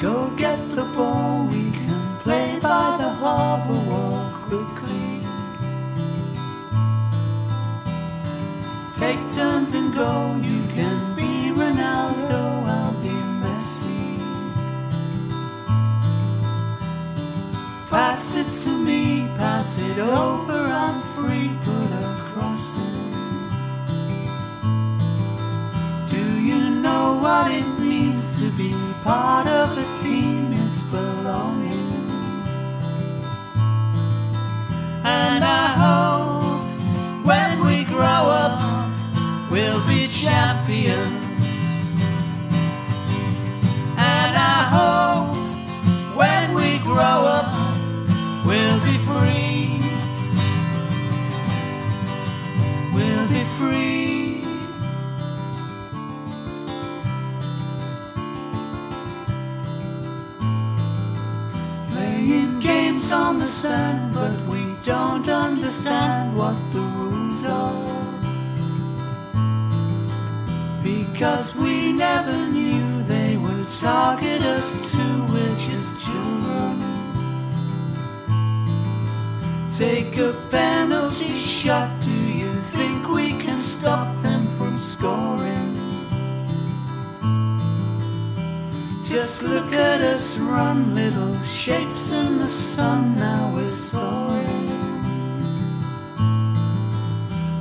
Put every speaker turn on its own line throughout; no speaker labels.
Go get the ball, we can play by the harbor wall quickly. Take turns and go, you can be Ronaldo, I'll be Messi. Pass it to me, pass it over, I'm free, put a cross in. Do you know what it means to be part of? On the sand, but we don't understand what the rules are. Because we never knew they would target us too, we're just children. Take a penalty shot, do you think we can stop Just look at us run, little shapes in the sun, now we're soaring.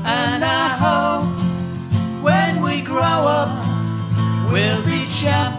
And I hope when we grow up, we'll be champions.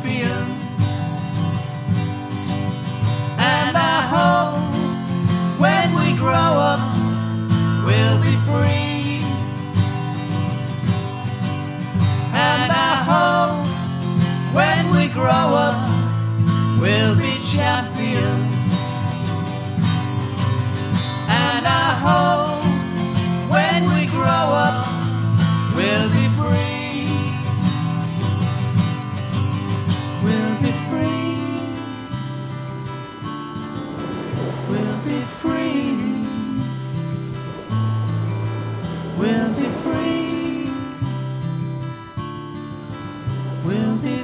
We'll be